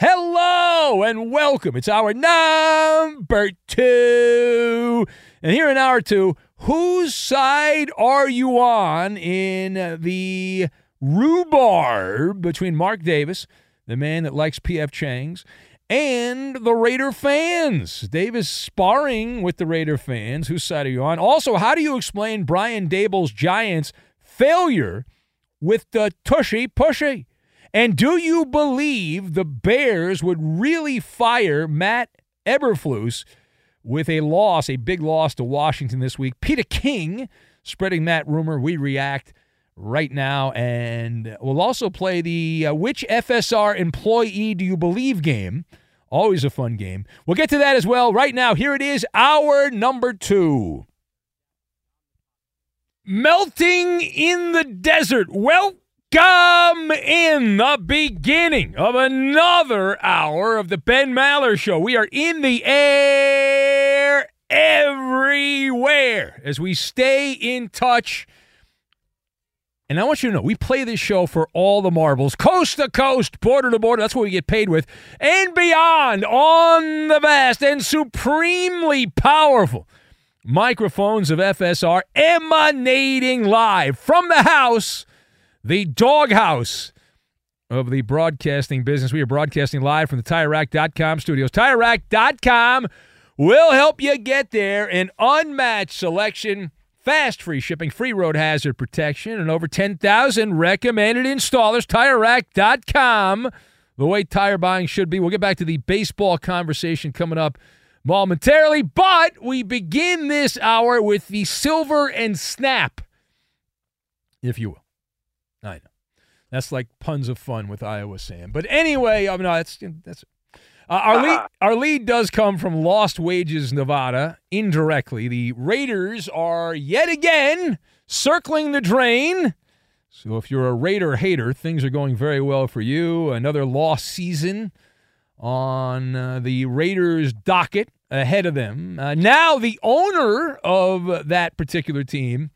Hello and welcome. It's hour number two. And here in hour two, whose side are you on in the rhubarb between Mark Davis, the man that likes P.F. Chang's, and the Raider fans? Davis sparring with the Raider fans. Whose side are you on? Also, how do you explain Brian Daboll's Giants' failure with the tushy pushy? And do you believe the Bears would really fire Matt Eberflus with a loss, a big loss to Washington this week? Peter King spreading that rumor. We react right now. And we'll also play the uh, Which FSR Employee Do You Believe game. Always a fun game. We'll get to that as well. Right now, here it is, hour number two. Melting in the desert. Well, Come in the beginning of another hour of the Ben Maller Show. We are in the air everywhere as we stay in touch. And I want you to know, we play this show for all the marbles, coast to coast, border to border. That's what we get paid with, and beyond on the vast and supremely powerful microphones of FSR emanating live from the house the doghouse of the broadcasting business. We are broadcasting live from the TireRack.com studios. TireRack.com will help you get there. An unmatched selection, fast free shipping, free road hazard protection, and over 10,000 recommended installers. TireRack.com, the way tire buying should be. We'll get back to the baseball conversation coming up momentarily, but we begin this hour with the silver and snap, if you will. I know. That's like puns of fun with Iowa Sam. But anyway, I mean, no, that's that's uh, our lead. Our lead does come from Lost Wages, Nevada. Indirectly, the Raiders are yet again circling the drain. So if you're a Raider hater, things are going very well for you. Another lost season on uh, the Raiders' docket ahead of them. Uh, now the owner of that particular team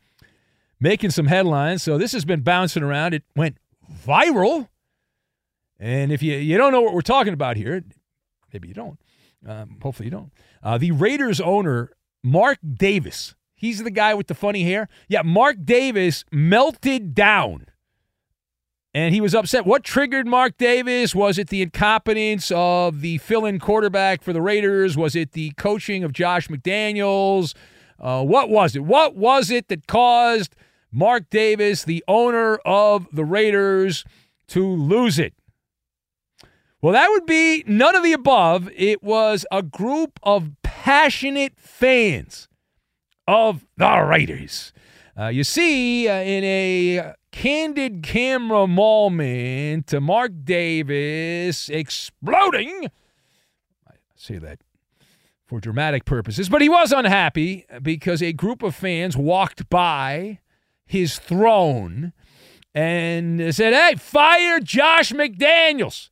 making some headlines. So this has been bouncing around. It went viral. And if you, you don't know what we're talking about here, maybe you don't. Um, hopefully you don't. Uh, the Raiders owner, Mark Davis, he's the guy with the funny hair. Yeah, Mark Davis melted down. And he was upset. What triggered Mark Davis? Was it the incompetence of the fill in quarterback for the Raiders? Was it the coaching of Josh McDaniels? Uh, what was it? What was it that caused Mark Davis, the owner of the Raiders, to lose it? Well, that would be none of the above. It was a group of passionate fans of the Raiders. Uh, you see, uh, in a candid camera moment, to Mark Davis exploding. I say that for dramatic purposes. But he was unhappy because a group of fans walked by his throne and said, Hey, fire Josh McDaniels.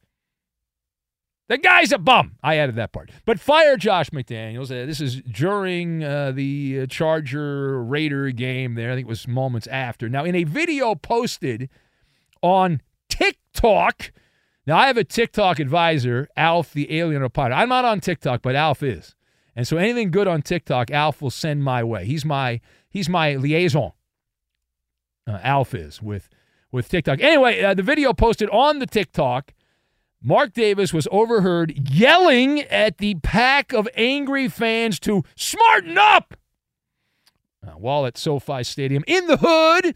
The guy's a bum. I added that part. But fire Josh McDaniels. Uh, this is during uh, the Charger Raider game there. I think it was moments after. Now, in a video posted on TikTok, now I have a TikTok advisor, Alf the Alien Pilot. I'm not on TikTok, but Alf is. And so anything good on TikTok, Alf will send my way. He's my he's my liaison. Uh, Alf is with with TikTok. Anyway, uh, the video posted on the TikTok Mark Davis was overheard yelling at the pack of angry fans to smarten up uh, while at SoFi Stadium in the hood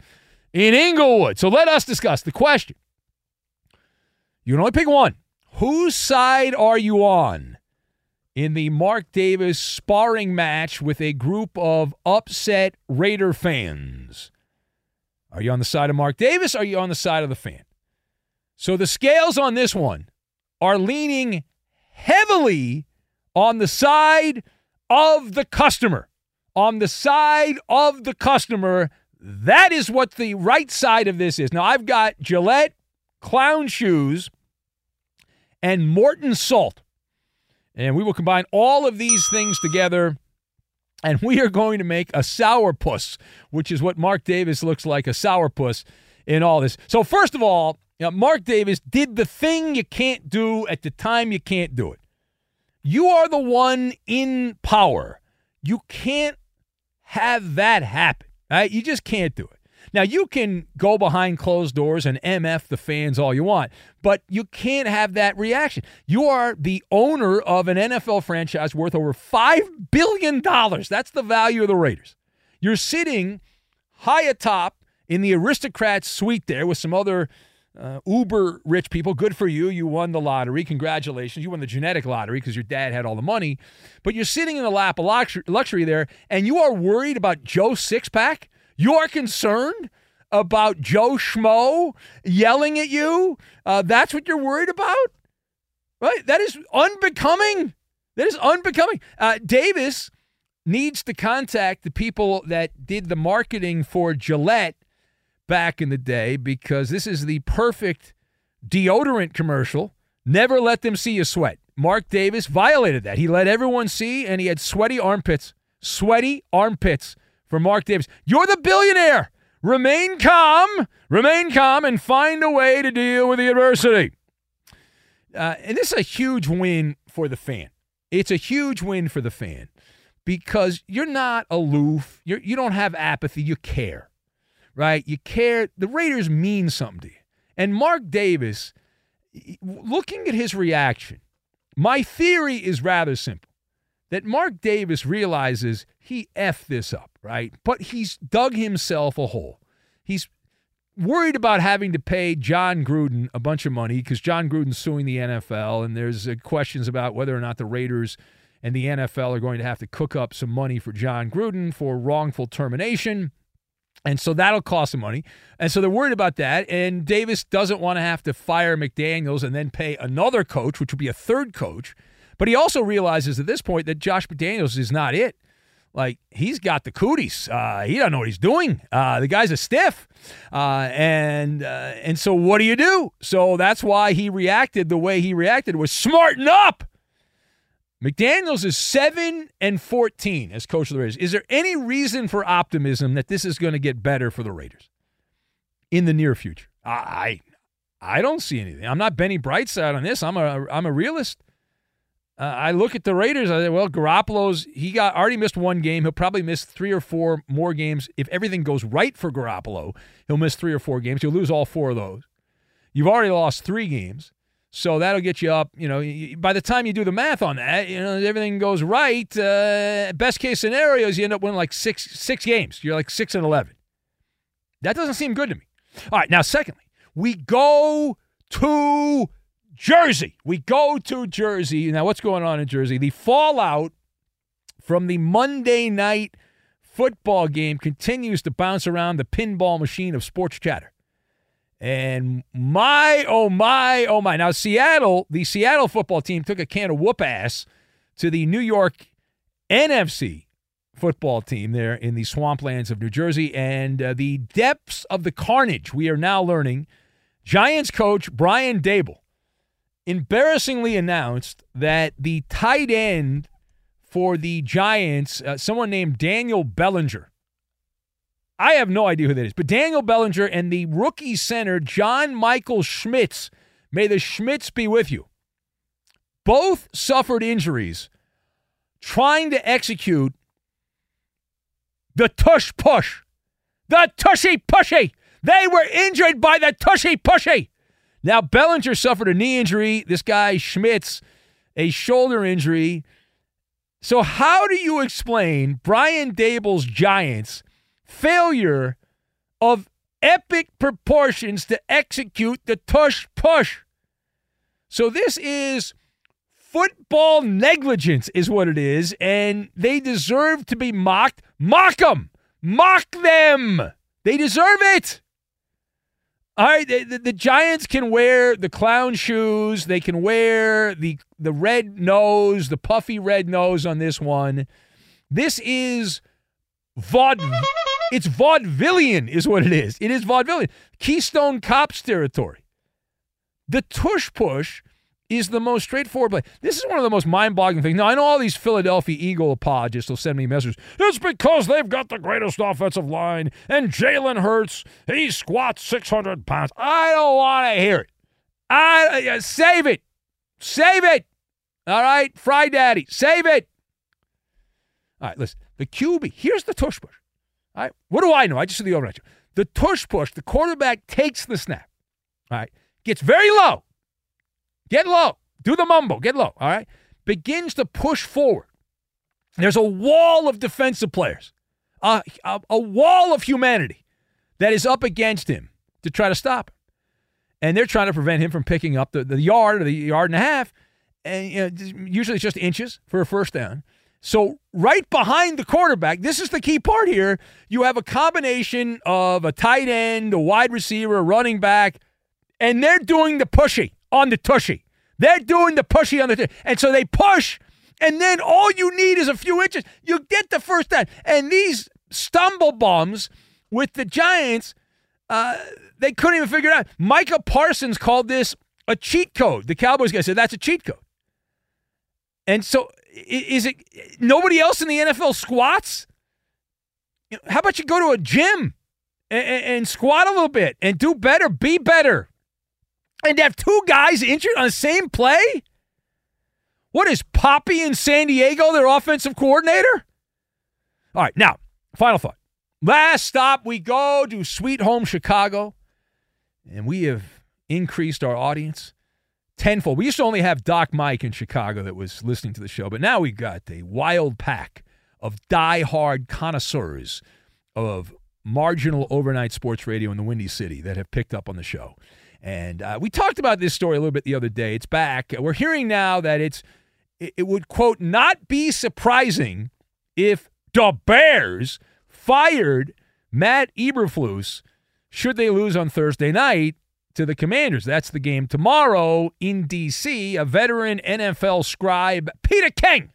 in Inglewood. So let us discuss the question. You can only pick one. Whose side are you on in the Mark Davis sparring match with a group of upset Raider fans? Are you on the side of Mark Davis? Are you on the side of the fan? So the scales on this one are leaning heavily on the side of the customer. On the side of the customer. That is what the right side of this is. Now, I've got Gillette clown shoes and Morton salt. And we will combine all of these things together and we are going to make a sourpuss, which is what Mark Davis looks like a sourpuss in all this. So, first of all, now, Mark Davis did the thing you can't do at the time you can't do it. You are the one in power. You can't have that happen. Right? You just can't do it. Now, you can go behind closed doors and MF the fans all you want, but you can't have that reaction. You are the owner of an NFL franchise worth over $5 billion. That's the value of the Raiders. You're sitting high atop in the aristocrat's suite there with some other uh, uber rich people. Good for you. You won the lottery. Congratulations. You won the genetic lottery because your dad had all the money. But you're sitting in the lap of luxury there, and you are worried about Joe Sixpack. You are concerned about Joe Schmo yelling at you. Uh, that's what you're worried about, right? That is unbecoming. That is unbecoming. Uh, Davis needs to contact the people that did the marketing for Gillette back in the day because this is the perfect deodorant commercial. Never let them see you sweat. Mark Davis violated that. He let everyone see, and he had sweaty armpits. Sweaty armpits for Mark Davis. You're the billionaire. Remain calm, remain calm, and find a way to deal with the adversity. Uh, and this is a huge win for the fan. It's a huge win for the fan because you're not aloof. You're, you don't have apathy. You care right? You care. The Raiders mean something to you. And Mark Davis, looking at his reaction, my theory is rather simple that Mark Davis realizes he effed this up, right? But he's dug himself a hole. He's worried about having to pay Jon Gruden a bunch of money because Jon Gruden's suing the NFL, and there's uh, questions about whether or not the Raiders and the NFL are going to have to cook up some money for Jon Gruden for wrongful termination. And so that'll cost some money. And so they're worried about that. And Davis doesn't want to have to fire McDaniels and then pay another coach, which would be a third coach. But he also realizes at this point that Josh McDaniels is not it. Like he's got the cooties. Uh, he doesn't know what he's doing. Uh, the guy's a stiff, uh, and uh, and so what do you do? So that's why he reacted the way he reacted. Was smarten up. McDaniels is 7 and 14 as coach of the Raiders. Is there any reason for optimism that this is going to get better for the Raiders in the near future? I I don't see anything. I'm not Benny Brightside on this. I'm a I'm a realist. Uh, I look at the Raiders. I say, well, Garoppolo's he got already missed one game. He'll probably miss three or four more games if everything goes right for Garoppolo. He'll miss three or four games. He'll lose all four of those. You've already lost three games. So that'll get you up. You know, by the time you do the math on that, you know, everything goes right. Uh, best case scenario is you end up winning like six six games. You're like six and eleven. That doesn't seem good to me. All right, now secondly, we go to Jersey. We go to Jersey. Now, what's going on in Jersey? The fallout from the Monday night football game continues to bounce around the pinball machine of sports chatter. And my, oh my, oh my. Now, Seattle, the Seattle football team took a can of whoop ass to the New York NFC football team there in the swamplands of New Jersey and uh, the depths of the carnage we are now learning. Giants coach Brian Daboll embarrassingly announced that the tight end for the Giants, uh, someone named Daniel Bellinger, I have no idea who that is, but Daniel Bellinger and the rookie center John Michael Schmitz, may the Schmitz be with you, both suffered injuries trying to execute the tush push. The tushy pushy. They were injured by the tushy pushy. Now, Bellinger suffered a knee injury. This guy, Schmitz, a shoulder injury. So, how do you explain Brian Daboll's Giants' failure of epic proportions to execute the tush push? So, this is football negligence, is what it is, and they deserve to be mocked. Mock them! Mock them! They deserve it! All right, the, the, the, Giants can wear the clown shoes. They can wear the the red nose, the puffy red nose on this one. This is vaud. It's vaudevillian, is what it is. It is vaudevillian. Keystone Cops territory. The tush push is the most straightforward play. This is one of the most mind-boggling things. Now I know all these Philadelphia Eagle apologists will send me messages. It's because they've got the greatest offensive line, and Jalen Hurts he squats six hundred pounds. I don't want to hear it. I uh, save it, save it. All right, Fry Daddy, save it. All right, listen. The QB. Here's the tush push. All right, what do I know? I just see the overnight. The tush push. The quarterback takes the snap. All right, gets very low Get low. Do the mumble. Get low. All right. Begins to push forward. There's a wall of defensive players, a, a, a wall of humanity that is up against him to try to stop him. And they're trying to prevent him from picking up the, the yard or the yard and a half. And you know, usually it's just inches for a first down. So, right behind the quarterback, this is the key part here. You have a combination of a tight end, a wide receiver, a running back, and they're doing the pushy on the tushy. They're doing the pushy on the tushy. And so they push, and then all you need is a few inches. You get the first down. And these stumble bombs with the Giants, uh, they couldn't even figure it out. Micah Parsons called this a cheat code. The Cowboys guy said that's a cheat code. And so is it nobody else in the NFL squats? How about you go to a gym and, and squat a little bit and do better, be better? And to have two guys injured on the same play? What is Poppy in San Diego, their offensive coordinator? All right, now, final thought. Last stop, we go to Sweet Home Chicago, and we have increased our audience tenfold. We used to only have Doc Mike in Chicago that was listening to the show, but now we've got a wild pack of die-hard connoisseurs of marginal overnight sports radio in the Windy City that have picked up on the show. And uh, we talked about this story a little bit the other day. It's back. We're hearing now that it's it would quote not be surprising if the Bears fired Matt Eberflus should they lose on Thursday night to the Commanders. That's the game tomorrow in D.C. A veteran NFL scribe, Peter King,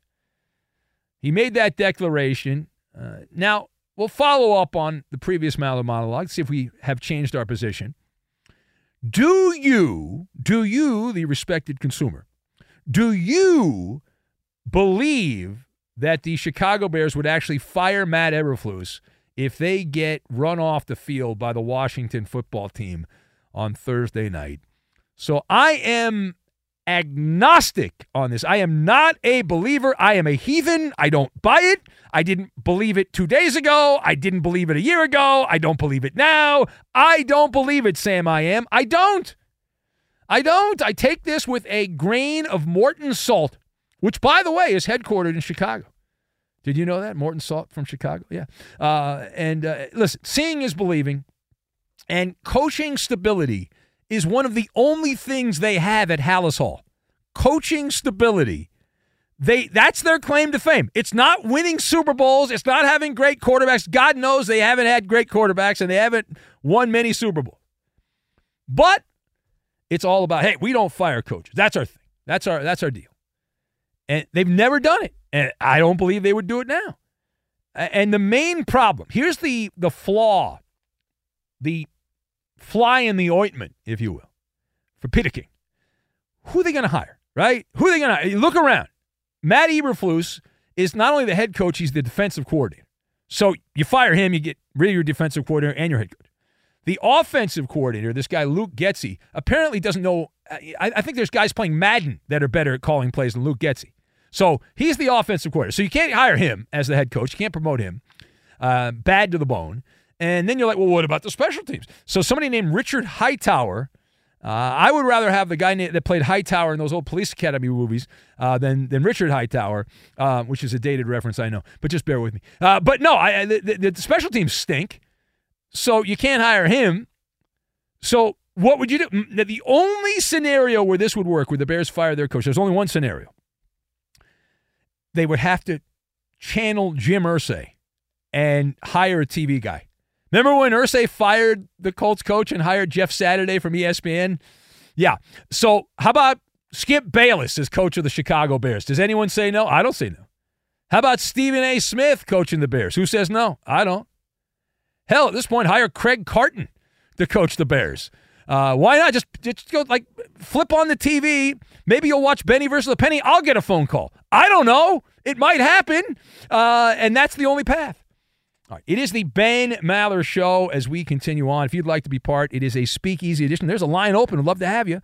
he made that declaration. Uh, now we'll follow up on the previous Maller monologue, see if we have changed our position. Do you, do you, the respected consumer, do you believe that the Chicago Bears would actually fire Matt Eberflus if they get run off the field by the Washington football team on Thursday night? So I am agnostic on this. I am not a believer. I am a heathen. I don't buy it. I didn't believe it two days ago. I didn't believe it a year ago. I don't believe it now. I don't believe it, Sam. I am. I don't. I don't. I take this with a grain of Morton salt, which, by the way, is headquartered in Chicago. Did you know that? Morton Salt from Chicago? Yeah. Uh, and uh, listen, seeing is believing, and coaching stability is one of the only things they have at Halas Hall. Coaching stability. They that's their claim to fame. It's not winning Super Bowls, it's not having great quarterbacks. God knows they haven't had great quarterbacks and they haven't won many Super Bowls. But it's all about, hey, we don't fire coaches. That's our thing. That's our that's our deal. And they've never done it. And I don't believe they would do it now. And the main problem here's the, the flaw, the fly in the ointment, if you will, for Peter King. Who are they going to hire, right? Who are they going to Look around. Matt Eberflus is not only the head coach, he's the defensive coordinator. So you fire him, you get rid of your defensive coordinator and your head coach. The offensive coordinator, this guy Luke Getsy, apparently doesn't know. I, I, think there's guys playing Madden that are better at calling plays than Luke Getsy. So he's the offensive coordinator. So you can't hire him as the head coach. You can't promote him. Uh, bad to the bone. And then you're like, well, what about the special teams? So somebody named Richard Hightower. Uh, I would rather have the guy that played Hightower in those old Police Academy movies uh, than than Richard Hightower, uh, which is a dated reference, I know, but just bear with me. Uh, but no, I, the, the, special teams stink. So you can't hire him. So what would you do? The only scenario where this would work, where the Bears fire their coach, there's only one scenario. They would have to channel Jim Irsay and hire a TV guy. Remember when Irsay fired the Colts coach and hired Jeff Saturday from ESPN? Yeah. So how about Skip Bayless as coach of the Chicago Bears? Does anyone say no? I don't say no. How about Stephen A. Smith coaching the Bears? Who says no? I don't. Hell, at this point, hire Craig Carton to coach the Bears. Uh, why not just, just go like flip on the TV? Maybe you'll watch Benny versus the Penny. I'll get a phone call. I don't know. It might happen, uh, and that's the only path. All right. It is the Ben Maller Show as we continue on. If you'd like to be part, it is a speakeasy edition. There's a line open. I'd love to have you.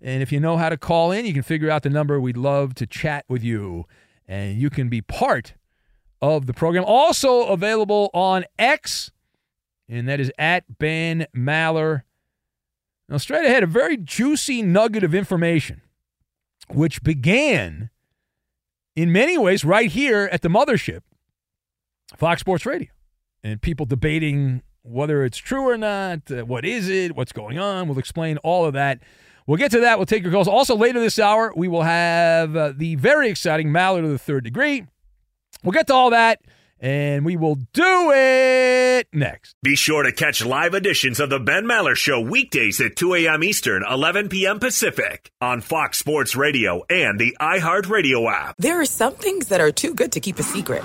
And if you know how to call in, you can figure out the number. We'd love to chat with you. And you can be part of the program. Also available on X and that is at Ben Maller. Now, straight ahead, a very juicy nugget of information, which began in many ways right here at the mothership, Fox Sports Radio, and people debating whether it's true or not. Uh, what is it? What's going on? We'll explain all of that. We'll get to that. We'll take your calls. Also, later this hour, we will have uh, the very exciting Maller to the third degree. We'll get to all that and we will do it next. Be sure to catch live editions of the Ben Maller Show weekdays at 2 a.m. Eastern, 11 p.m. Pacific on Fox Sports Radio and the iHeartRadio app. There are some things that are too good to keep a secret,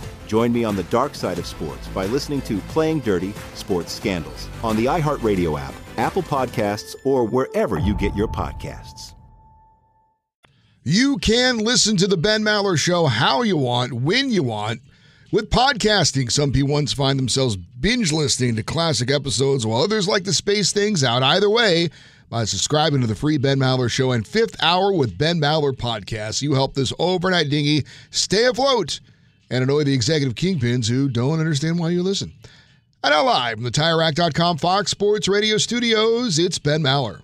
Join me on the dark side of sports by listening to Playing Dirty Sports Scandals on the iHeartRadio app Apple Podcasts, or wherever you get your podcasts. You can listen to the Ben Maller Show how you want, when you want. With podcasting, some people once find themselves binge listening to classic episodes, while others like to space things out. Either way, by subscribing to the free Ben Maller Show and Fifth Hour with Ben Maller podcast, you help this overnight dinghy stay afloat and annoy the executive kingpins who don't understand why you listen. And now live from the TireRack.com Fox Sports Radio studios, it's Ben Maller.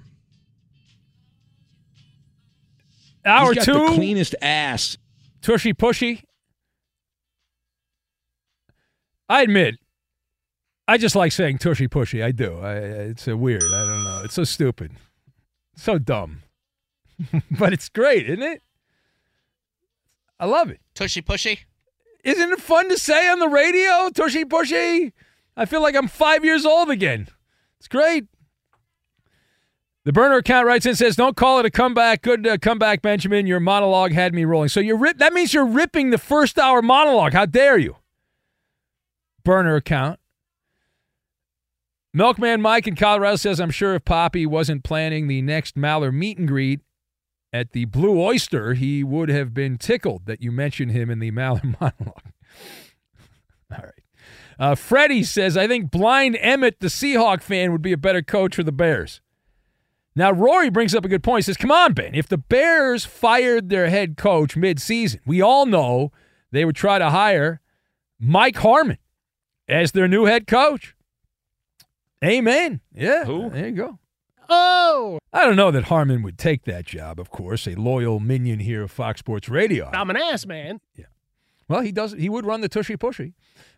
Hour He's got two. the cleanest ass. Tushy pushy. I admit, I just like saying tushy pushy. I do. I, it's a weird. I don't know. It's so stupid, so dumb, but it's great, isn't it? I love it. Tushy pushy. Isn't it fun to say on the radio? Tushy pushy. I feel like I'm five years old again. It's great. The burner account writes in says, "Don't call it a comeback. Good uh, comeback, Benjamin. Your monologue had me rolling. So you're rip- that means you're ripping the first hour monologue. How dare you?" Burner account. Milkman Mike in Colorado says, "I'm sure if Poppy wasn't planning the next Maller meet and greet at the Blue Oyster, he would have been tickled that you mentioned him in the Maller monologue." All right. Uh, Freddie says, "I think blind Emmett, the Seahawk fan, would be a better coach for the Bears." Now, Rory brings up a good point. He says, Come on, Ben. If the Bears fired their head coach midseason, we all know they would try to hire Mike Harmon as their new head coach. Amen. Yeah. Who? There you go. Oh. I don't know that Harmon would take that job, of course, a loyal minion here of Fox Sports Radio. I'm an ass man. Yeah. Well, he does. He would run the tushy pushy.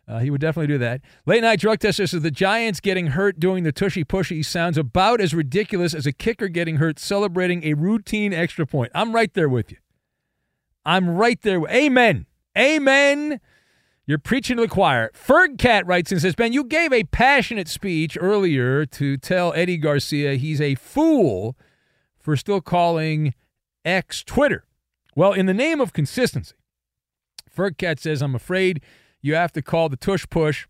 Uh, he would definitely do that. Late night drug tester says the Giants getting hurt doing the tushy pushy sounds about as ridiculous as a kicker getting hurt celebrating a routine extra point. I'm right there with you. I'm right there. Amen. Amen. You're preaching to the choir. Ferg Cat writes and says, Ben, you gave a passionate speech earlier to tell Eddie Garcia he's a fool for still calling X Twitter. Well, in the name of consistency, Fergcat says, I'm afraid you have to call the tush push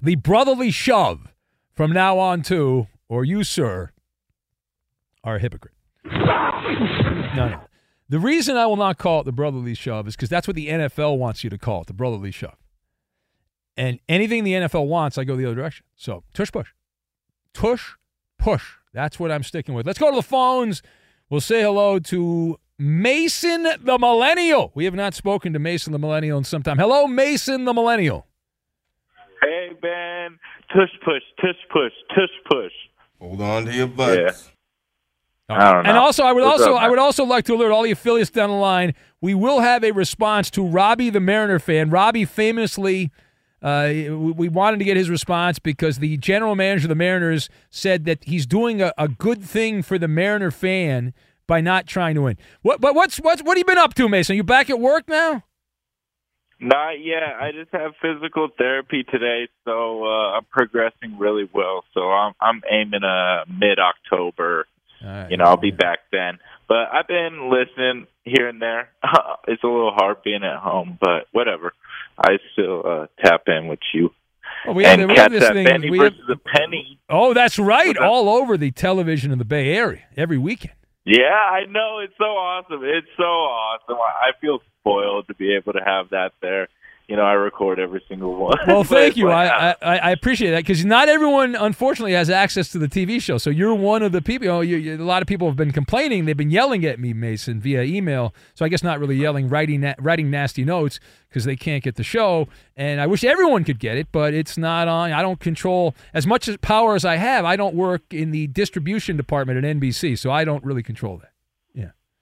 the brotherly shove from now on, too, or you, sir, are a hypocrite. No, no. The reason I will not call it the brotherly shove is because that's what the NFL wants you to call it, the brotherly shove. And anything the NFL wants, I go the other direction. So, tush push. Tush push. That's what I'm sticking with. Let's go to the phones. We'll say hello to Mason the Millennial. We have not spoken to Mason the Millennial in some time. Hello, Mason the Millennial. Hey Ben, tush push, tush push, tush push. Hold on to your butts. I don't know. And also, I would What's also, up, I would also like to alert all the affiliates down the line. We will have a response to Robbie, the Mariner fan. Robbie famously, uh, we we wanted to get his response because the general manager of the Mariners said that he's doing a, a good thing for the Mariner fan by not trying to win. What, but what's what's what have you been up to, Mason? You back at work now? Not yet. I just have physical therapy today, so uh, I'm progressing really well. So I'm I'm aiming a mid October. You know, I'll be back then. But I've been listening here and there. it's a little hard being at home, but whatever. I still uh, tap in with you. Well, we and catch this that thing. Benny we have- versus the penny. oh, that's right. All over the television in the Bay Area every weekend. Yeah, I know. It's so awesome. It's so awesome. I feel spoiled to be able to have that there. You know, I record every single one. Well, thank you. like, I, I I appreciate that because not everyone, unfortunately, has access to the TV show. So you're one of the people. You know, you, you, a lot of people have been complaining. They've been yelling at me, Mason, via email. So I guess not really yelling, writing na- writing nasty notes because they can't get the show. And I wish everyone could get it, but it's not on. I don't control as much power as I have. I don't work in the distribution department at NBC, so I don't really control that.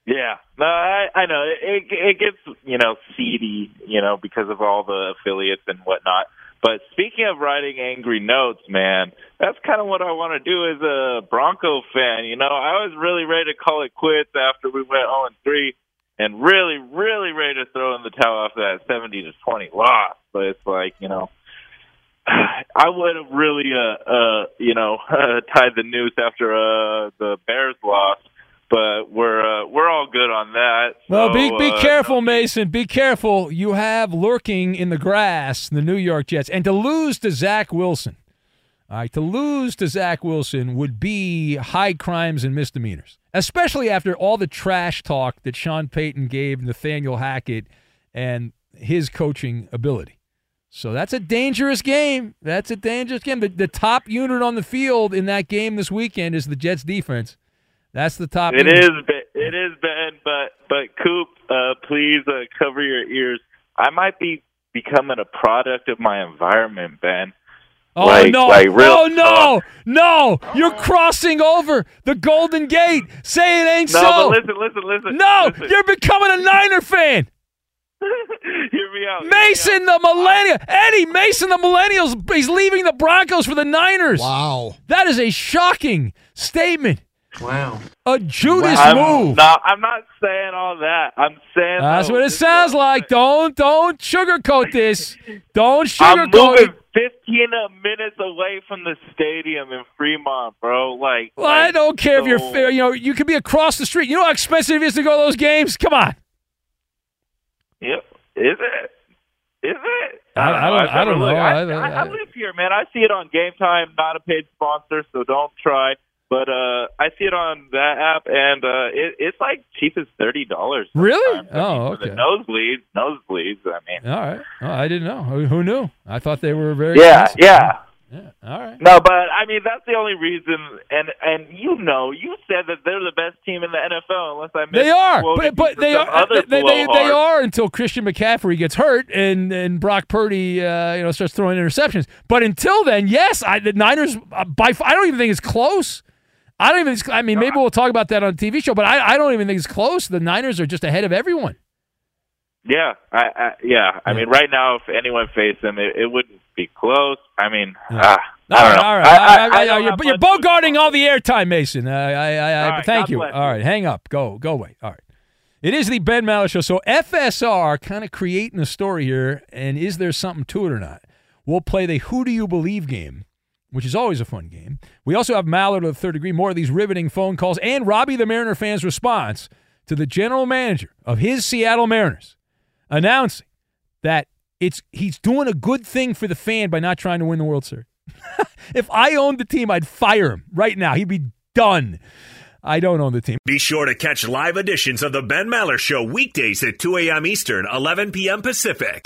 Yeah, no, I, I know it, it. Gets you know seedy, you know, because of all the affiliates and whatnot. But speaking of writing angry notes, man, that's kind of what I want to do as a Bronco fan. You know, I was really ready to call it quits after we went 0 and 3, and really, really ready to throw in the towel after that 70 to 20 loss. But it's like, you know, I would have really, uh, uh, you know, uh, tied the noose after uh, the Bears loss. But we're uh, we're all good on that. Well, be So, be uh, careful, Mason. Be careful. You have lurking in the grass the New York Jets, and to lose to Zach Wilson, all right, to lose to Zach Wilson would be high crimes and misdemeanors, especially after all the trash talk that Sean Payton gave Nathaniel Hackett and his coaching ability. So that's a dangerous game. That's a dangerous game. The, the top unit on the field in that game this weekend is the Jets defense. That's the top. It unit. is, Ben- it is Ben, but but Coop, uh, please uh, cover your ears. I might be becoming a product of my environment, Ben. Oh like, no! like real oh no! talk. No! You're crossing over the Golden Gate. Say it ain't No, so. but listen, listen, listen. no, listen. you're becoming a Niner fan. Hear me out. hear me Mason the Millennial. Eddie Mason the Millennials. He's leaving the Broncos for the Niners. Wow. That is a shocking statement. Wow. A Judas I'm, move. No, I'm not saying all that. I'm saying That's though, what it sounds I'm like. Don't don't sugarcoat this. Don't I'm sugarcoat moving it. 15 uh, minutes away from the stadium in Fremont, bro. Like, Well, I don't care if you're fair. You know, you could be across the street. You know how expensive it is to go to those games? Come on. Yep. Is it? Is it? I- I don't- I've I don't know. I- I, I, I- live here, man. I see it on Game Time. Not a paid sponsor, so don't try. But uh I see it on that app, and uh it, it's like cheap as thirty dollars. Really? I Oh, mean, okay. The nosebleeds, nosebleeds. I mean, All right. Oh, I didn't know. Who, who knew? I thought they were very yeah, expensive. yeah. Yeah. All right. No, but I mean that's the only reason. And and you know, you said that they're the best team in the NFL, unless I They are, but but they are they, they, they, are until Christian McCaffrey gets hurt and and Brock Purdy uh, you know starts throwing interceptions. But until then, yes, I, the Niners uh, by I don't even think it's close. I don't even. I mean, maybe we'll talk about that on a TV show, but I, I don't even think it's close. The Niners are just ahead of everyone. Yeah, I, I yeah. I Yeah. mean, right now, if anyone faced them, it, it wouldn't be close. I mean, Yeah. ah, All I right, don't know. all right. I- you're, you're bogarting all the airtime, Mason. I, I, I, All right, thank God you. All right, hang up. Go, go away. All right. It is the Ben Maller Show. So FSR kind of creating a story here, and is there something to it or not? We'll play the Who Do You Believe game, which is always a fun game. We also have Mallard of the third degree, more of these riveting phone calls, and Robbie the Mariner fan's response to the general manager of his Seattle Mariners announcing that it's he's doing a good thing for the fan by not trying to win the World Series. if I owned the team, I'd fire him right now. He'd be done. I don't own the team. Be sure to catch live editions of the Ben Maller Show weekdays at 2 a.m. Eastern, 11 p.m. Pacific.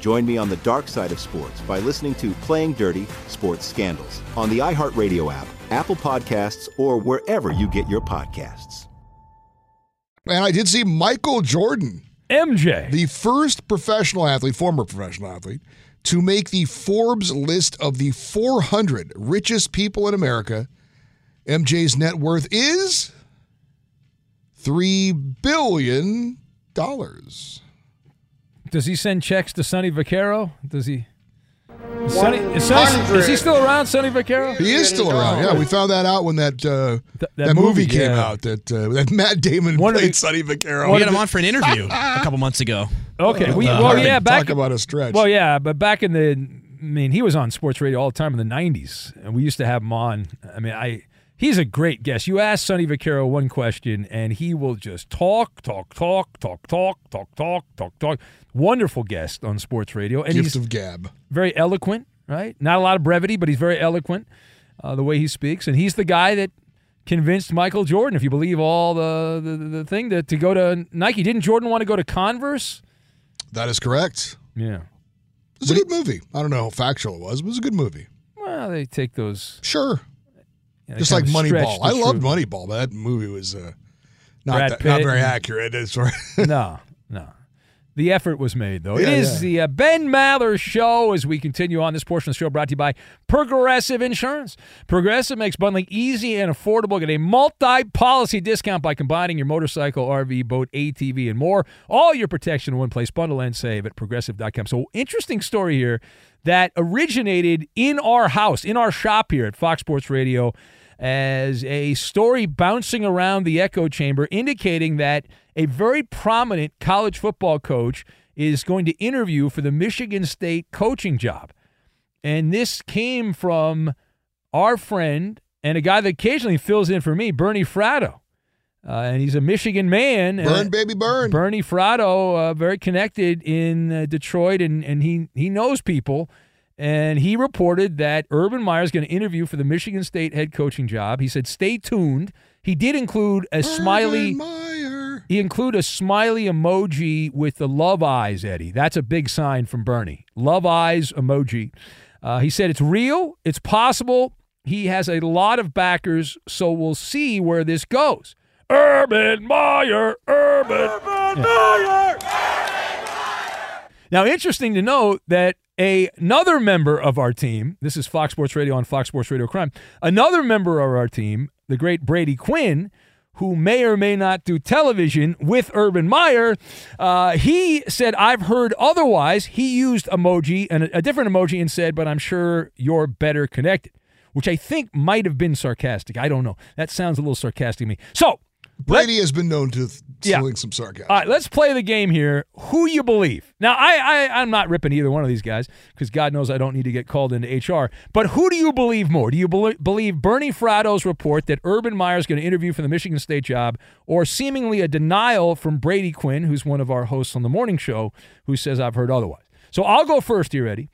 Join me on the dark side of sports by listening to Playing Dirty Sports Scandals on the iHeartRadio app, Apple Podcasts, or wherever you get your podcasts. And I did see Michael Jordan, MJ, the first professional athlete, former professional athlete, to make the Forbes list of the 400 richest people in America MJ's net worth is three billion dollars. Does he send checks to Sonny Vaccaro? Does he? Is, Sonny, is, Sonny, is he still around, Sonny Vaccaro? He is still around. Yeah, we found that out when that uh, that, that movie, movie, came yeah. out. That uh, that Matt Damon One played the- Sonny Vaccaro. We had him on for an interview a couple months ago. Okay, we, Uh, well, yeah, back talk about a stretch. Well, yeah, but back in the, I mean, he was on sports radio all the time in the '90s, and we used to have him on. I mean, I he's a great guest. You ask Sonny Vaccaro one question, and he will just talk, talk, talk, talk, talk, talk, talk, talk, talk. Wonderful guest on sports radio, and Gift he's of gab. very eloquent. Right, not a lot of brevity, but he's very eloquent uh, the way he speaks, and he's the guy that convinced Michael Jordan, if you believe all the the, the thing, that to go to Nike. Didn't Jordan want to go to Converse? That is correct. Yeah. It was a good movie. I don't know how factual it was, but it was a good movie. Well, they take those. Sure. Yeah, Just like Moneyball. I loved. Moneyball, but that movie was uh, not that, not very accurate. As far no, no. The effort was made, though. it Yeah, is yeah. the uh, Ben Maller Show as we continue on this portion of the show brought to you by Progressive Insurance. Progressive makes bundling easy and affordable. Get a multi policy discount by combining your motorcycle, RV, boat, ATV, and more. All your protection in one place. Bundle and save at progressive.com. So, interesting story here that originated in our house, in our shop here at Fox Sports Radio as a story bouncing around the echo chamber indicating that a very prominent college football coach is going to interview for the Michigan State coaching job. And this came from our friend and a guy that occasionally fills in for me, Bernie Fratto. Uh, and he's a Michigan man. Burn, Uh, baby, burn. Bernie Fratto, uh, very connected in uh, Detroit, and, and he, he knows people. And he reported that Urban Meyer is going to interview for the Michigan State head coaching job. He said, "Stay tuned." He did include a smiley. He include a smiley emoji with the love eyes, Eddie. That's a big sign from Bernie. Love eyes emoji. Uh, he said it's real. It's possible. He has a lot of backers, so we'll see where this goes. Urban Meyer, Urban, Meyer. Now, interesting to note that a, another member of our team, this is Fox Sports Radio on Fox Sports Radio Crime, another member of our team, the great Brady Quinn, who may or may not do television with Urban Meyer, uh, he said, I've heard otherwise. He used emoji and a, a different emoji and said, but I'm sure you're better connected, which I think might have been sarcastic. I don't know. That sounds a little sarcastic to me. So, Brady has been known to th- Yeah. sling some sarcasm. all right, let's play the game here. Who you believe? Now, I, I I'm not ripping either one of these guys because God knows I don't need to get called into HR. But who do you believe more? Do you bel believe Bernie Fratto's report that Urban Meyer is going to interview for the Michigan State job, or seemingly a denial from Brady Quinn, who's one of our hosts on the morning show, who says I've heard otherwise? So I'll go first here, Eddie.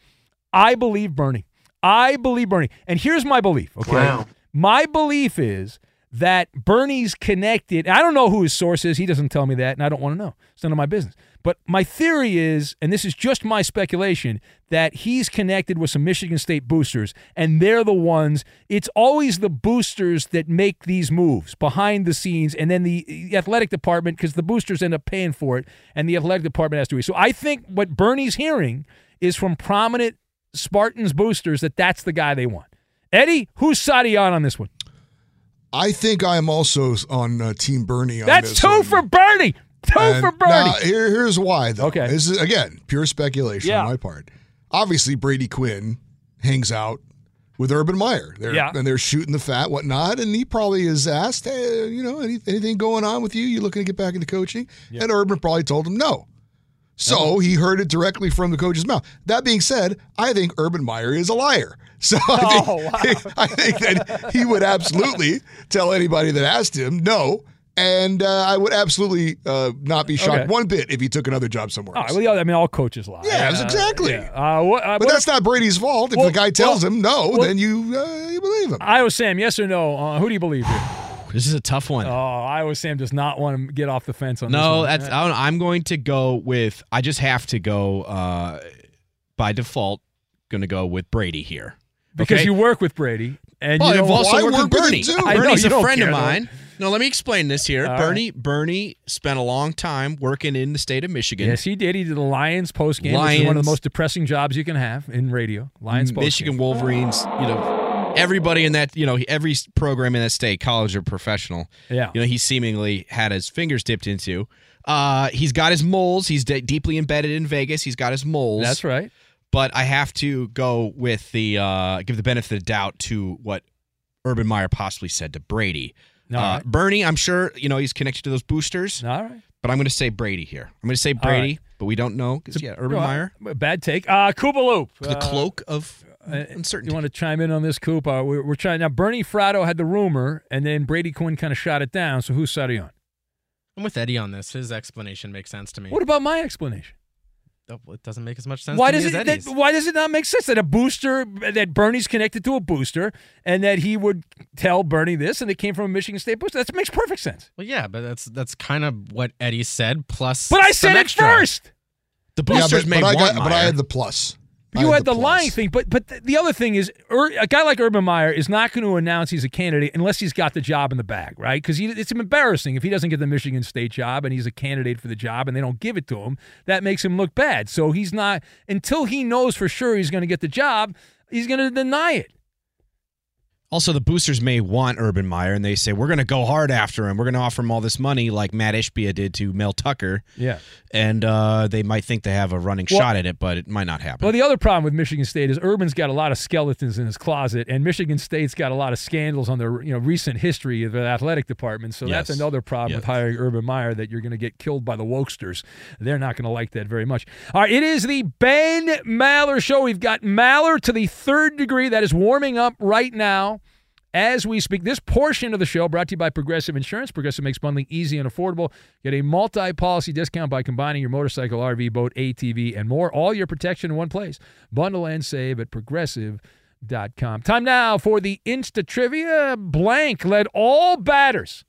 I believe Bernie. I believe Bernie, and here's my belief. Okay, Wow. my belief is that Bernie's connected. I don't know who his source is. He doesn't tell me that, and I don't want to know. It's none of my business. But my theory is, and this is just my speculation, that he's connected with some Michigan State boosters, and they're the ones. It's always the boosters that make these moves behind the scenes, and then the athletic department, because the boosters end up paying for it, and the athletic department has to. So I think what Bernie's hearing is from prominent Spartans boosters that that's the guy they want. Eddie, who's you on on this one? I think I am also on uh, Team Bernie. On That's two one. for Bernie. Two And for Bernie. Now, here, here's why, though. Okay. This is, again, pure speculation Yeah. on my part. Obviously, Brady Quinn hangs out with Urban Meyer. They're, Yeah. And they're shooting the fat, whatnot. And he probably is asked, hey, you know, any, anything going on with you? You looking to get back into coaching? And Urban probably told him no. So he heard it directly from the coach's mouth. That being said, I think Urban Meyer is a liar. So I think, Oh, wow. I think that he would absolutely tell anybody that asked him no. And uh, I would absolutely uh, not be shocked Okay. one bit if he took another job somewhere else. right, well, yeah, I mean, all coaches lie. Yeah, Uh, exactly. yeah. Uh, what, uh, but what- that's not Brady's fault. If Well, the guy tells well, him no, well- then you uh, you believe him. Iowa Sam, yes or no? Uh, who do you believe here? This is a tough one. Oh, Iowa Sam does not want to get off the fence on this No, one. that's I am going to go with. I just have to go uh, by default. Going to go with Brady here because Okay? you work with Brady and well, you I've also worked work with with him Bernie. too. Know, Bernie's a friend care, of though. mine. No, let me explain this here. All Bernie Bernie spent a long time working in the state of Michigan. Yes, he did. He did the Lions post game, which is one of the most depressing jobs you can have in radio. Lions post Michigan Wolverines, you know, everybody in that, you know, every program in that state, college or professional, Yeah. you know, he seemingly had his fingers dipped into. Uh, he's got his moles. He's de- deeply embedded in Vegas. He's got his moles. That's right. But I have to go with the uh, give the benefit of the doubt to what Urban Meyer possibly said to Brady. All uh, right. Bernie, I'm sure you know he's connected to those boosters. All right. But I'm going to say Brady here. I'm going to say Brady, right. but we don't know. 'cause, yeah, Urban Well, Meyer, Bad take. Uh, Koopa Loop. the Uh, cloak of uh, uncertainty. You want to chime in on this, Coop? Uh, we're, we're trying now. Bernie Fratto had the rumor, and then Brady Quinn kind of shot it down. So who's side are you on? I'm with Eddie on this. His explanation makes sense to me. What about my explanation? Oh, well, it doesn't make as much sense. Why to me does as it? That, why does it not make sense that a booster that Bernie's connected to a booster, and that he would tell Bernie this, and it came from a Michigan State booster? That makes perfect sense. Well, yeah, but that's that's kind of what Eddie said. Plus, But I some said it extra. first. The Yeah, boosters but, may but I want got, but I had the plus. You had the, lying thing, but but the other thing is, Ur- a guy like Urban Meyer is not going to announce he's a candidate unless he's got the job in the bag, right? Because it's embarrassing if he doesn't get the Michigan State job and he's a candidate for the job and they don't give it to him. That makes him look bad. So he's not until he knows for sure he's going to get the job. He's going to deny it. Also, the boosters may want Urban Meyer, and they say we're going to go hard after him. We're going to offer him all this money, like Mat Ishbia did to Mel Tucker. Yeah. and uh, they might think they have a running Well- shot at it, but it might not happen. Well, the other problem with Michigan State is Urban's got a lot of skeletons in his closet, and Michigan State's got a lot of scandals on their you know recent history of the athletic department. So that's another problem with hiring Urban Meyer that you're going to get killed by the wokesters. They're not going to like that very much. All right, it is the Ben Maller Show. We've got Maller to the third degree that is warming up right now. As we speak, this portion of the show brought to you by Progressive Insurance. Progressive makes bundling easy and affordable. Get a multi policy discount by combining your motorcycle, RV, boat, ATV, and more. All your protection in one place. Bundle and save at progressive.com. Time now for the Insta Trivia. Blank led all batters.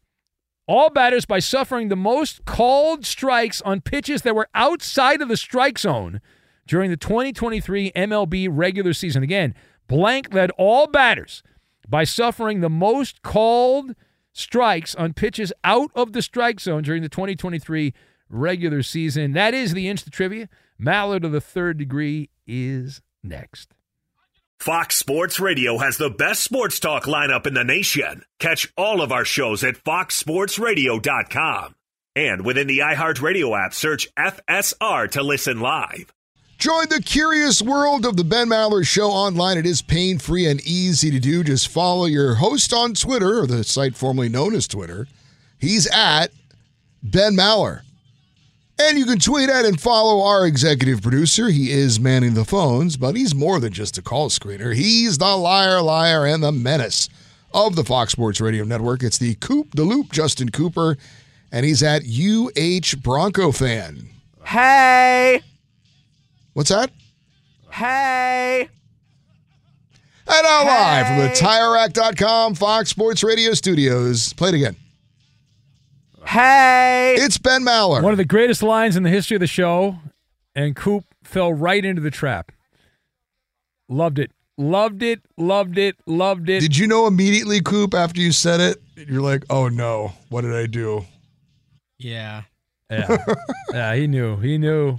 All batters by suffering the most called strikes on pitches that were outside of the strike zone during the 2023 MLB regular season. Again, Blank led all batters by suffering the most called strikes on pitches out of the strike zone during the 2023 regular season. That is the Insta Trivia. Maller to the third degree is next. Fox Sports Radio has the best sports talk lineup in the nation. Catch all of our shows at foxsportsradio.com. And within the iHeartRadio app, search FSR to listen live. Join the curious world of the Ben Maller Show online. It is pain free and easy to do. Just follow your host on Twitter, or the site formerly known as Twitter. He's at Ben Maller. And you can tweet at and follow our executive producer. He is manning the phones, but he's more than just a call screener. He's the liar, liar, and the menace of the Fox Sports Radio Network. It's the Coop, the Loop, Justin Cooper, and he's at UH Bronco fan. Hey! What's that? Hey! And now live from the TireRack.com Fox Sports Radio studios. Play it again. Hey! It's Ben Maller. One of the greatest lines in the history of the show, and Coop fell right into the trap. Loved it. Loved it. Loved it. Loved it. Did you know immediately, Coop, after you said it? You're like, oh no, what did I do? Yeah. Yeah. yeah, he knew. He knew.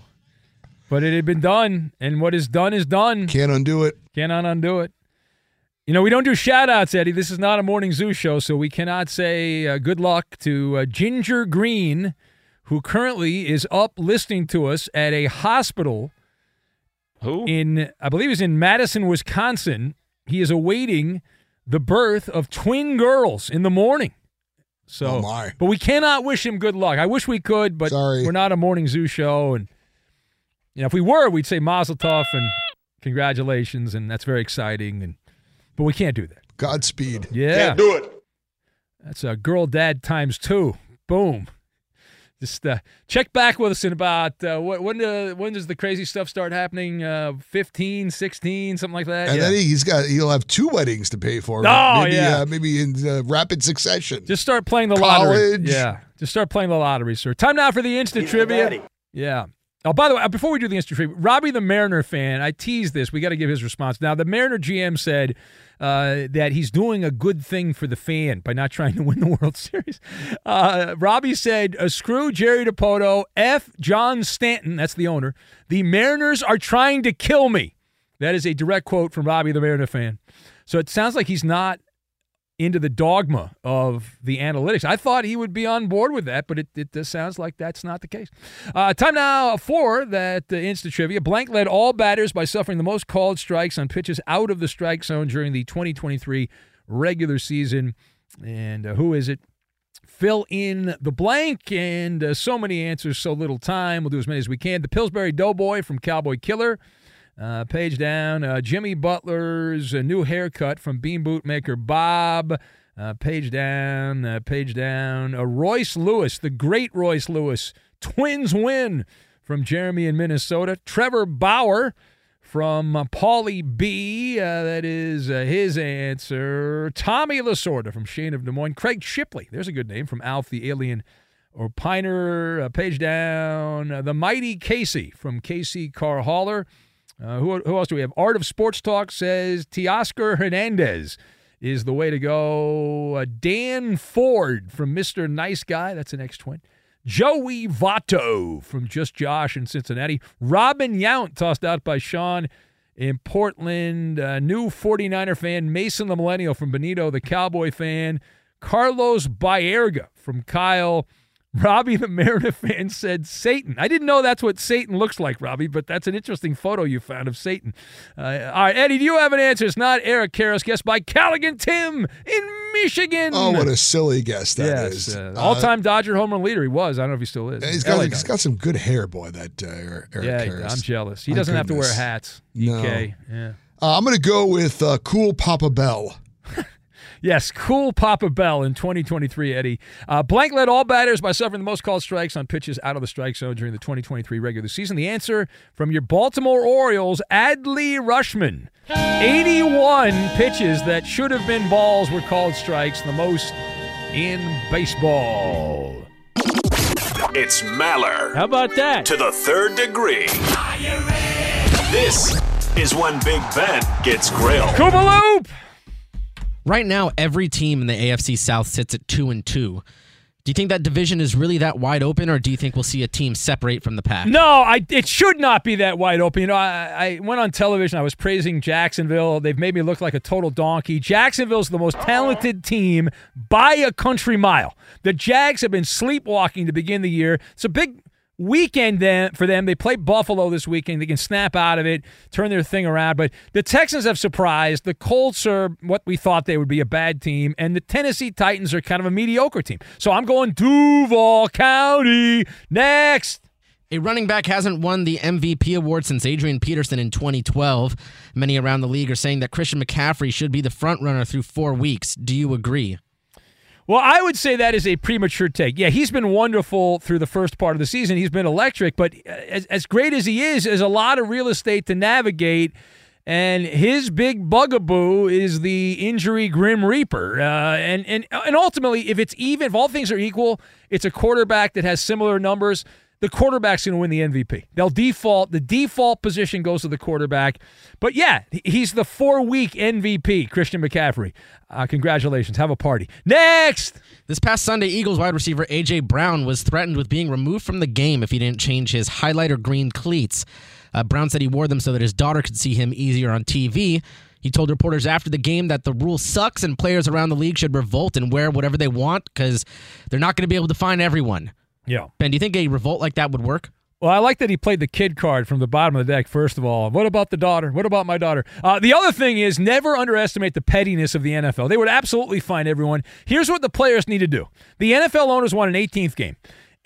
But it had been done, and what is done is done. Can't undo it. Cannot undo it. You know, we don't do shout outs, Eddie. This is not a morning zoo show, so we cannot say uh, good luck to uh, Ginger Green, who currently is up listening to us at a hospital. Who? In, I believe he's in Madison, Wisconsin. He is awaiting the birth of twin girls in the morning. So, Oh, my. but we cannot wish him good luck. I wish we could, but Sorry. we're not a morning zoo show, and you know, if we were, we'd say Mazel Tov and congratulations, and that's very exciting. And but we can't do that. Godspeed. Yeah, Can't do it. That's a girl dad times two. Boom. Just uh, check back with us in about uh, what, when uh, when does the crazy stuff start happening? Uh, 15, 16, something like that. And yeah. then he's got he'll have two weddings to pay for. Oh, maybe, yeah. uh, maybe in uh, rapid succession. Just start playing the lottery. Yeah. Just start playing the lottery, sir. Time now for the instant trivia. Yeah. Oh, by the way, before we do the instant trivia, Robbie the Mariner fan, I teased this. We got to give his response. Now, the Mariner GM said uh, that he's doing a good thing for the fan by not trying to win the World Series. Uh, Robbie said, uh, screw Jerry Dipoto, F. John Stanton, that's the owner. The Mariners are trying to kill me. That is a direct quote from Robbie the Mariner fan. So it sounds like he's not into the dogma of the analytics. I thought he would be on board with that, but it, it sounds like that's not the case. Uh, time now for that uh, instant trivia. Blank led all batters by suffering the most called strikes on pitches out of the strike zone during the 2023 regular season. And uh, who is it? Fill in the blank, and uh, so many answers, so little time. We'll do as many as we can. The Pillsbury Doughboy from Cowboy Killer. Uh, page down, uh, Jimmy Butler's uh, new haircut from Bean Bootmaker Bob. Uh, page down, uh, page down. Uh, Royce Lewis, the great Royce Lewis. Twins win from Jeremy in Minnesota. Trevor Bauer from uh, Paulie B. that is his answer. Tommy Lasorda from Shane of Des Moines. Craig Shipley, there's a good name from Alf the Alien or Piner. page down. the Mighty Casey from Casey Car Hauler. Uh, who, who else do we have? Art of Sports Talk says Teoscar Hernandez is the way to go. Uh, Dan Ford from Mr. Nice Guy. That's an ex twin. Joey Votto from Just Josh in Cincinnati. Robin Yount, tossed out by Sean in Portland. Uh, new 49er fan, Mason the Millennial from Benito, the Cowboy fan. Carlos Baerga from Kyle. Robbie the Mariner fan said Satan. I didn't know that's what Satan looks like, Robbie, but that's an interesting photo you found of Satan. Uh, all right, Eddie, do you have an answer? It's not Eric Karros, guessed by Callaghan Tim in Michigan. Oh, what a silly guess that yes, is! Uh, all-time Dodger home run leader. He was. I don't know if he still is. He's got, he's got some good hair, boy. That uh, Eric yeah, Karros. I'm jealous. He doesn't have to wear hats. No. Yeah. Uh, I'm going to go with uh, Cool Papa Bell. Yes, cool Papa Bell in 2023, Eddie. Uh, blank led all batters by suffering the most called strikes on pitches out of the strike zone during the 2023 regular season. The answer from your Baltimore Orioles, Adley Rutschman. 81 pitches that should have been balls were called strikes, the most in baseball. It's Maller. How about that? To the third degree. This is when Big Ben gets grilled. Koopaloop! Right now, every team in the AFC South sits at two and two. Do you think that division is really that wide open, or do you think we'll see a team separate from the pack? No, I, it should not be that wide open. You know, I, I went on television. I was praising Jacksonville. They've made me look like a total donkey. Jacksonville's the most talented team by a country mile. The Jags have been sleepwalking to begin the year. It's a big weekend then for them. They play Buffalo this weekend. They can snap out of it, turn their thing around. But the Texans have surprised. The Colts are what we thought they would be a bad team, and the Tennessee Titans are kind of a mediocre team. So I'm going Duval County next. A running back hasn't won the MVP award since Adrian Peterson in 2012. Many around the league are saying that Christian McCaffrey should be the front runner through four weeks. Do you agree? Well, I would say that is a premature take. Yeah, he's been wonderful through the first part of the season. He's been electric, but as, as great as he is, there's a lot of real estate to navigate. And his big bugaboo is the injury grim reaper. Uh, and, and, and ultimately, if it's even, if all things are equal, it's a quarterback that has similar numbers the quarterback's going to win the MVP. They'll default. The default position goes to the quarterback. But yeah, he's the four week MVP, Christian McCaffrey. Uh, congratulations. Have a party. Next. This past Sunday, Eagles wide receiver A.J. Brown was threatened with being removed from the game if he didn't change his highlighter green cleats. Uh, Brown said he wore them so that his daughter could see him easier on TV. He told reporters after the game that the rule sucks and players around the league should revolt and wear whatever they want because they're not going to be able to find everyone. Yeah. Ben, do you think a revolt like that would work? Well, I like that he played the kid card from the bottom of the deck, first of all. What about the daughter? What about my daughter? Uh, the other thing is never underestimate the pettiness of the NFL. They would absolutely find everyone. Here's what the players need to do the NFL owners want an 18th game.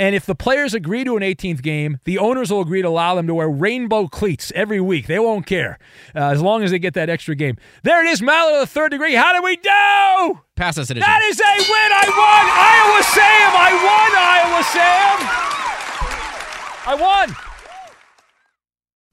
And if the players agree to an 18th game, the owners will agree to allow them to wear rainbow cleats every week. They won't care uh, as long as they get that extra game. There it is, Maller to the third degree. How do we do? Pass us That is a win. I won. Iowa Sam. I won, Iowa Sam. I won.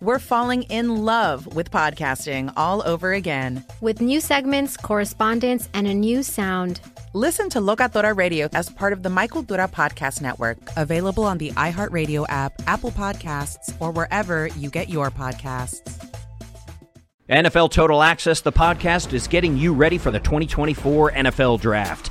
we're falling in love with podcasting all over again. With new segments, correspondence, and a new sound. Listen to Locatora Radio as part of the My Cultura Podcast Network, available on the iHeartRadio app, Apple Podcasts, or wherever you get your podcasts. NFL Total Access, the podcast, is getting you ready for the 2024 NFL Draft.